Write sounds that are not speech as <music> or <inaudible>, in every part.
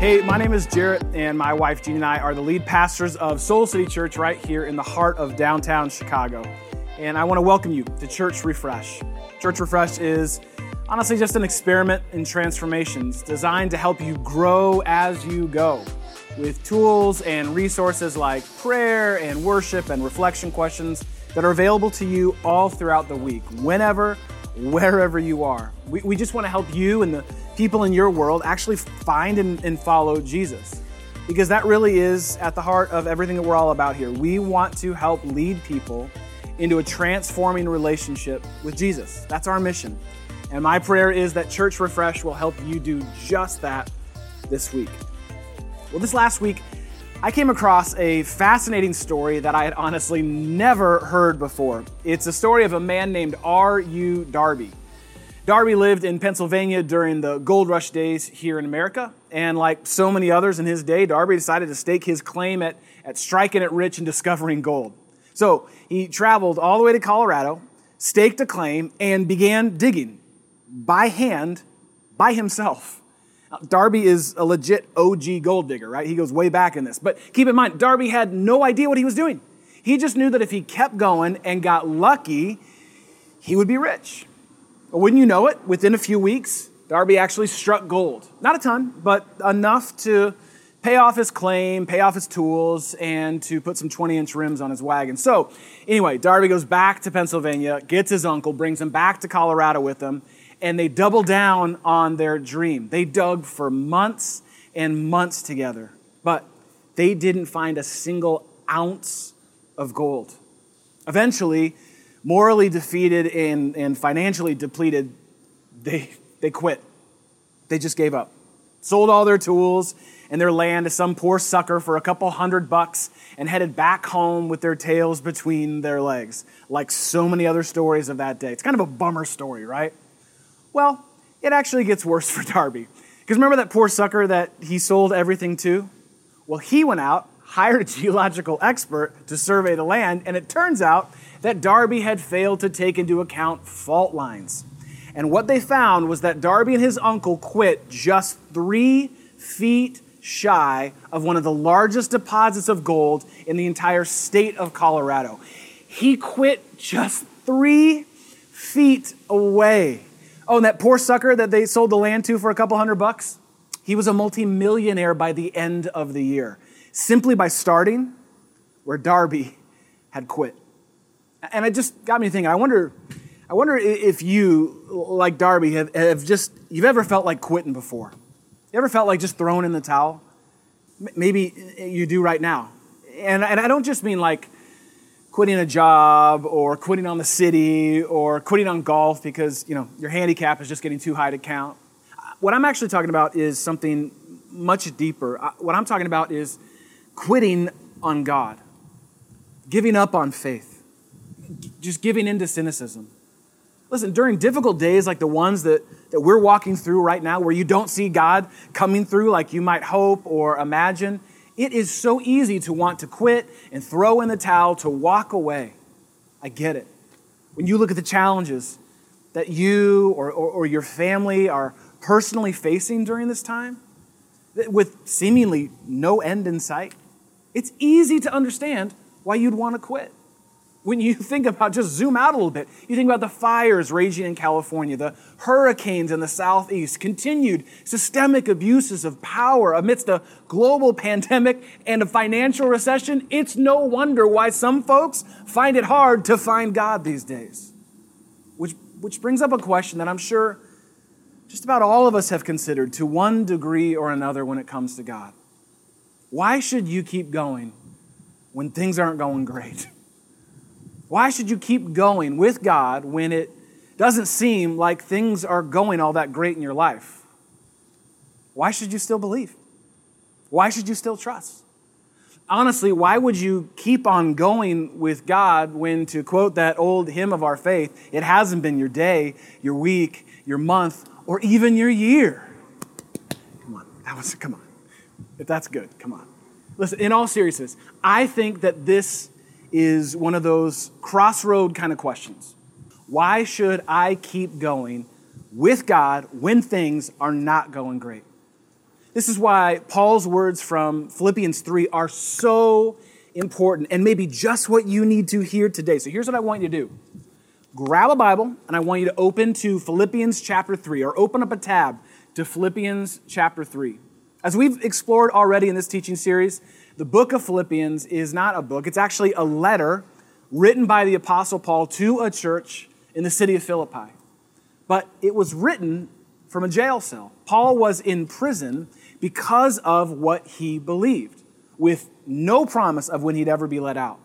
Hey, my name is Jarrett, and my wife Jean and I are the lead pastors of Soul City Church right here in the heart of downtown Chicago. And I want to welcome you to Church Refresh. Church Refresh is honestly just an experiment in transformations designed to help you grow as you go with tools and resources like prayer and worship and reflection questions that are available to you all throughout the week, whenever, wherever you are. We, we just want to help you and the people in your world actually find and, and follow Jesus. Because that really is at the heart of everything that we're all about here. We want to help lead people into a transforming relationship with Jesus. That's our mission. And my prayer is that Church Refresh will help you do just that this week. Well, this last week, I came across a fascinating story that I had honestly never heard before. It's a story of a man named R.U. Darby. Darby lived in Pennsylvania during the gold rush days here in America, and like so many others in his day, Darby decided to stake his claim at, at striking it rich and discovering gold. So he traveled all the way to Colorado, staked a claim, and began digging by hand by himself. Darby is a legit OG gold digger, right? He goes way back in this. But keep in mind, Darby had no idea what he was doing. He just knew that if he kept going and got lucky, he would be rich. But wouldn't you know it, within a few weeks, Darby actually struck gold. Not a ton, but enough to pay off his claim, pay off his tools, and to put some 20 inch rims on his wagon. So, anyway, Darby goes back to Pennsylvania, gets his uncle, brings him back to Colorado with him, and they double down on their dream. They dug for months and months together, but they didn't find a single ounce of gold. Eventually, morally defeated and, and financially depleted, they, they quit. They just gave up. Sold all their tools and their land to some poor sucker for a couple hundred bucks and headed back home with their tails between their legs, like so many other stories of that day. It's kind of a bummer story, right? Well, it actually gets worse for Darby. Because remember that poor sucker that he sold everything to? Well, he went out, hired a geological expert to survey the land, and it turns out that Darby had failed to take into account fault lines. And what they found was that Darby and his uncle quit just three feet shy of one of the largest deposits of gold in the entire state of Colorado. He quit just three feet away. Oh, and that poor sucker that they sold the land to for a couple hundred bucks, he was a multimillionaire by the end of the year, simply by starting where Darby had quit. And it just got me thinking, I wonder, I wonder if you, like Darby, have, have just, you've ever felt like quitting before? You ever felt like just throwing in the towel? Maybe you do right now. And, and I don't just mean like quitting a job or quitting on the city or quitting on golf because, you know, your handicap is just getting too high to count. What I'm actually talking about is something much deeper. What I'm talking about is quitting on God, giving up on faith, just giving into cynicism. Listen, during difficult days like the ones that, that we're walking through right now, where you don't see God coming through like you might hope or imagine, it is so easy to want to quit and throw in the towel, to walk away. I get it. When you look at the challenges that you or, or, or your family are personally facing during this time, with seemingly no end in sight, it's easy to understand why you'd want to quit when you <laughs> think about just zoom out a little bit, you think about the fires raging in California, the hurricanes in the southeast, continued systemic abuses of power amidst a global <laughs> pandemic and a financial recession. It's no wonder why some folks find it hard to find God these days. Which, which brings up a question that I'm sure just about all of us have considered to one degree or another when it comes to God. Why should you keep going when things aren't going great? <laughs> Why should you keep going with God when it doesn't seem like things are going all that great in your life? Why should you still believe? Why should you still trust? Honestly, why would you keep on going with God when, to quote that old hymn of our faith, it hasn't been your day, your week, your month, or even your year? Come on, that was, come on. If that's good, come on. Listen, in all seriousness, I think that this is one of those crossroad kind of questions. Why should I keep going with God when things are not going great? This is why Paul's words from Philippians 3 are so important and maybe just what you need to hear today. So here's what I want you to do grab a Bible and I want you to open to Philippians chapter 3 or open up a tab to Philippians chapter 3. As we've explored already in this teaching series, the book of Philippians is not a book, it's actually a letter written by the Apostle Paul to a church in the city of Philippi. But it was written from a jail cell. Paul was in prison because of what he believed, with no promise of when he'd ever be let out.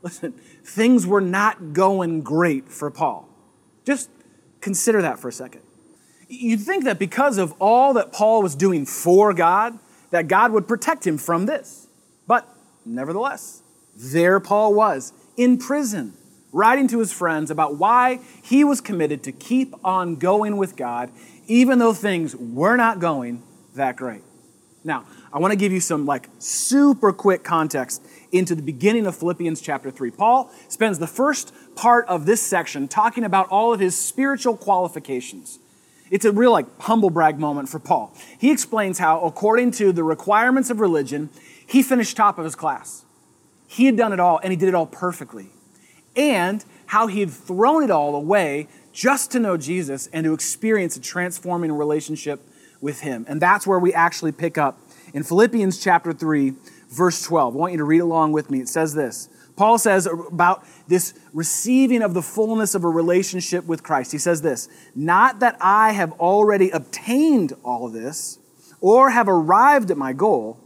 Listen, things were not going great for Paul. Just consider that for a second. You'd think that because of all that Paul was doing for God, that God would protect him from this. Nevertheless, there Paul was in prison, writing to his friends about why he was committed to keep on going with God, even though things were not going that great. Now, I want to give you some like super quick context into the beginning of Philippians chapter 3. Paul spends the first part of this section talking about all of his spiritual qualifications. It's a real like humble brag moment for Paul. He explains how according to the requirements of religion, he finished top of his class. He had done it all and he did it all perfectly. And how he had thrown it all away just to know Jesus and to experience a transforming relationship with him. And that's where we actually pick up in Philippians chapter 3, verse 12. I want you to read along with me. It says this Paul says about this receiving of the fullness of a relationship with Christ. He says this Not that I have already obtained all of this or have arrived at my goal,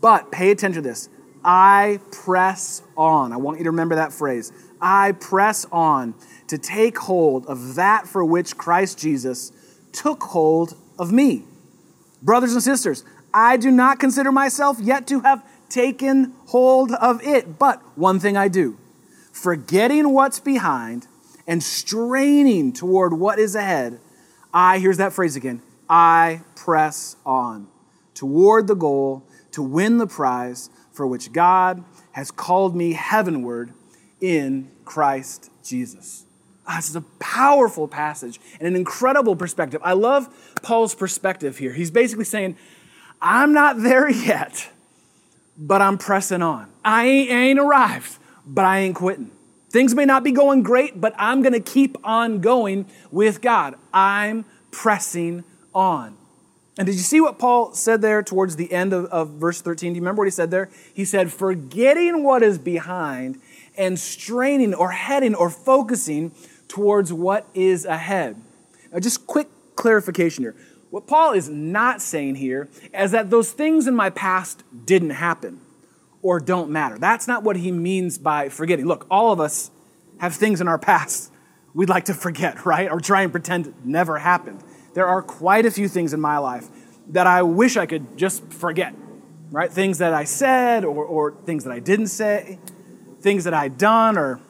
but pay attention to this. I press on. I want you to remember that phrase. I press on to take hold of that for which Christ Jesus took hold of me. Brothers and sisters, I do not consider myself yet to have taken hold of it. But one thing I do, forgetting what's behind and straining toward what is ahead, I, here's that phrase again, I press on toward the goal to win the prize for which God has called me heavenward in Christ Jesus. Ah, this is a powerful passage and an incredible perspective. I love Paul's perspective here. He's basically saying, I'm not there yet, but I'm pressing on. I ain't, I ain't arrived, but I ain't quitting. Things may not be going great, but I'm going to keep on going with God. I'm pressing on. And did you see what Paul said there towards the end of, of verse 13? Do you remember what he said there? He said, Forgetting what is behind and straining or heading or focusing towards what is ahead. Now, just quick clarification here. What Paul is not saying here is that those things in my past didn't happen or don't matter. That's not what he means by forgetting. Look, all of us have things in our past we'd like to forget, <laughs> right? Or try and pretend never happened. There are quite a few things in my life that I wish I could just forget, right? Things that I said or, or things that I didn't say, things that I'd done or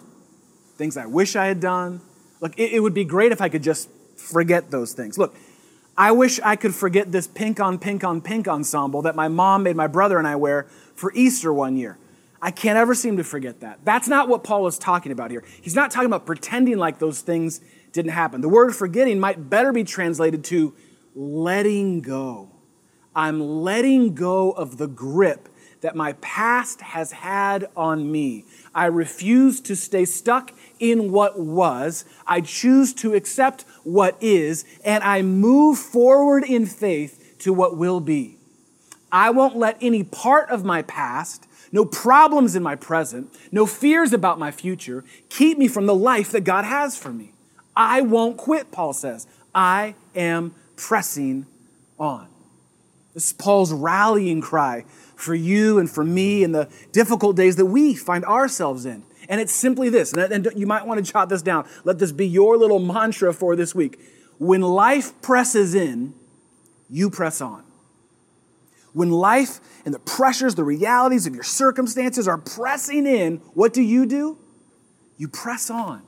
things I wish I had done. Look, it, it would be great if I could just forget those things. Look, I wish I could forget this pink on pink on pink ensemble that my mom made my brother and I wear for Easter one year. I can't ever seem to forget that. That's not what Paul is talking about here. He's not talking about pretending like those things didn't happen. The word forgetting might better be translated to letting go. I'm letting go of the grip that my past has had on me. I refuse to stay stuck in what was. I choose to accept what is, and I move forward in faith to what will be. I won't let any part of my past, no problems in my present, no fears about my future keep me from the life that God has for me. I won't quit, Paul says. I am pressing on. This is Paul's rallying cry for you and for me in the difficult days that we find ourselves in. And it's simply this, and you might want to jot this down. Let this be your little mantra for this week. When life presses in, you press on. When life and the pressures, the realities of your circumstances are pressing in, what do you do? You press on.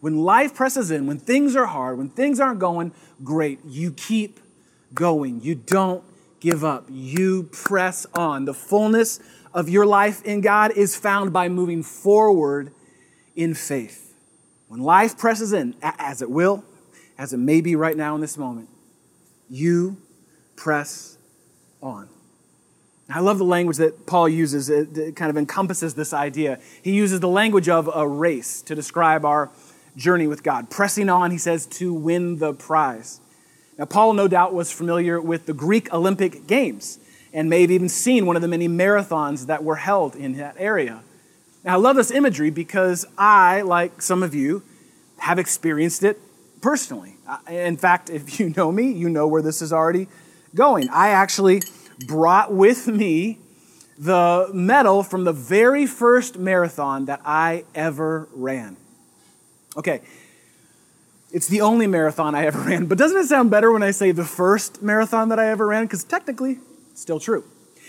When life presses in, when things are hard, when things aren't going great, you keep going. You don't give up. You press on. The fullness of your life in God is found by moving forward in faith. When life presses in, as it will, as it may be right now in this moment, you press I love the language that Paul uses. It kind of encompasses this idea. He uses the language of a race to describe our journey with God. Pressing on, he says, to win the prize. Now, Paul no doubt was familiar with the Greek Olympic Games and may have even seen one of the many marathons that were held in that area. Now, I love this imagery because I, like some of you, have experienced it personally. In fact, if you know me, you know where this is already going. I actually brought with me the medal from the very first marathon that I ever ran. Okay, it's the only marathon I ever <laughs> ran, but doesn't it sound better when I say the first marathon that I ever ran? Because technically, it's still true.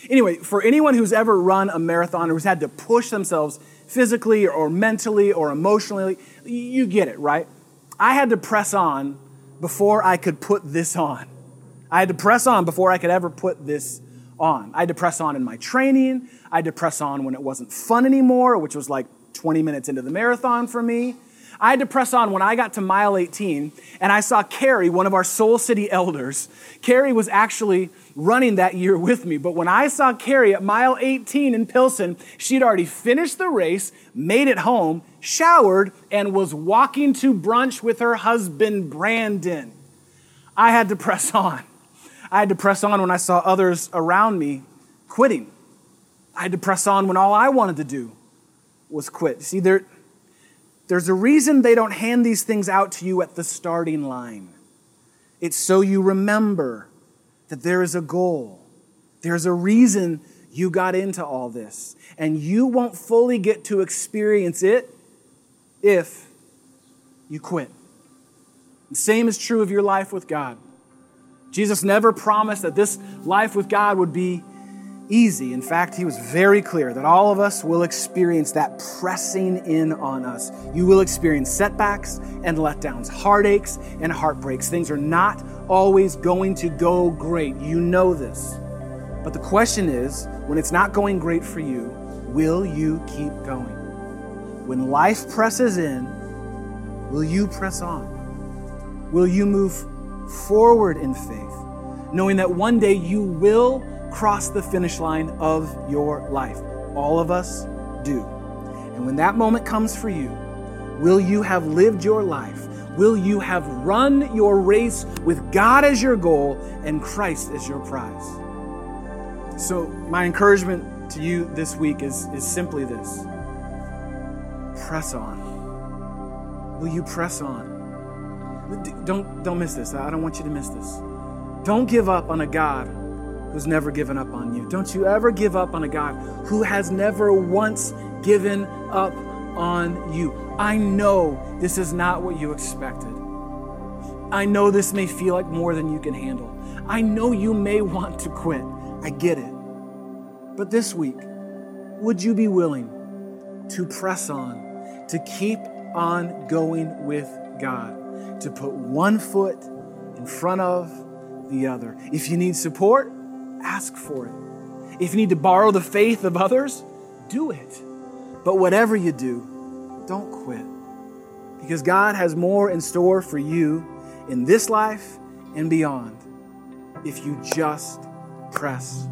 Anyway, for anyone who's ever run a marathon or who's had to push themselves physically or mentally or emotionally, you get it, right? I had to press on before I could put this on. I had to press on before I could ever put this on. I had to press on in my training. I had to press on when it wasn't fun anymore, which was like 20 minutes into the marathon for me. I had to press on when I got to mile 18 and I saw Carrie, one of our Soul City elders. Carrie was actually running that year with me, but when I saw Carrie at mile 18 in Pilsen, she'd already finished the race, made it home, showered, and was walking to brunch with her husband, Brandon. I had to press <laughs> on. I had to press on when I saw others around me quitting. I had to press on when all I wanted to do was quit. See, there, there's a reason they don't hand these things out to you at the starting line. It's so you remember that there is a goal. There's a reason you got into all this. And you won't fully get to experience it if you quit. The same is true of your life with God. Jesus never promised that this life with God would be easy. In fact, he was very clear that all of us will experience that pressing in on us. You will experience setbacks and letdowns, heartaches and heartbreaks. Things are not always going to go great. You know this. But the question is when it's not going great for you, will you keep going? When life presses in, will you press on? Will you move forward in faith, knowing that one day you will cross the finish line of your life. All of us do. And when that moment comes for you, will you have lived your life? Will you have run your race with God as your goal and Christ as your prize? So, my encouragement to you this week is, is simply this press on. Will you press on? Don't, don't miss this. I don't want you to miss this. Don't give up on a God who's never given up on you. Don't you ever give up on a God who has never once given up on you. I know this is not what you expected. I know this may feel like more than you can handle. I know you may want to quit. I get it. But this week, would you be willing to press on, to keep on going with God? To put one foot in front of the other. If you need support, ask for it. If you need to borrow the faith of others, do it. But whatever you do, don't quit. Because God has more in store for you in this life and beyond if you just press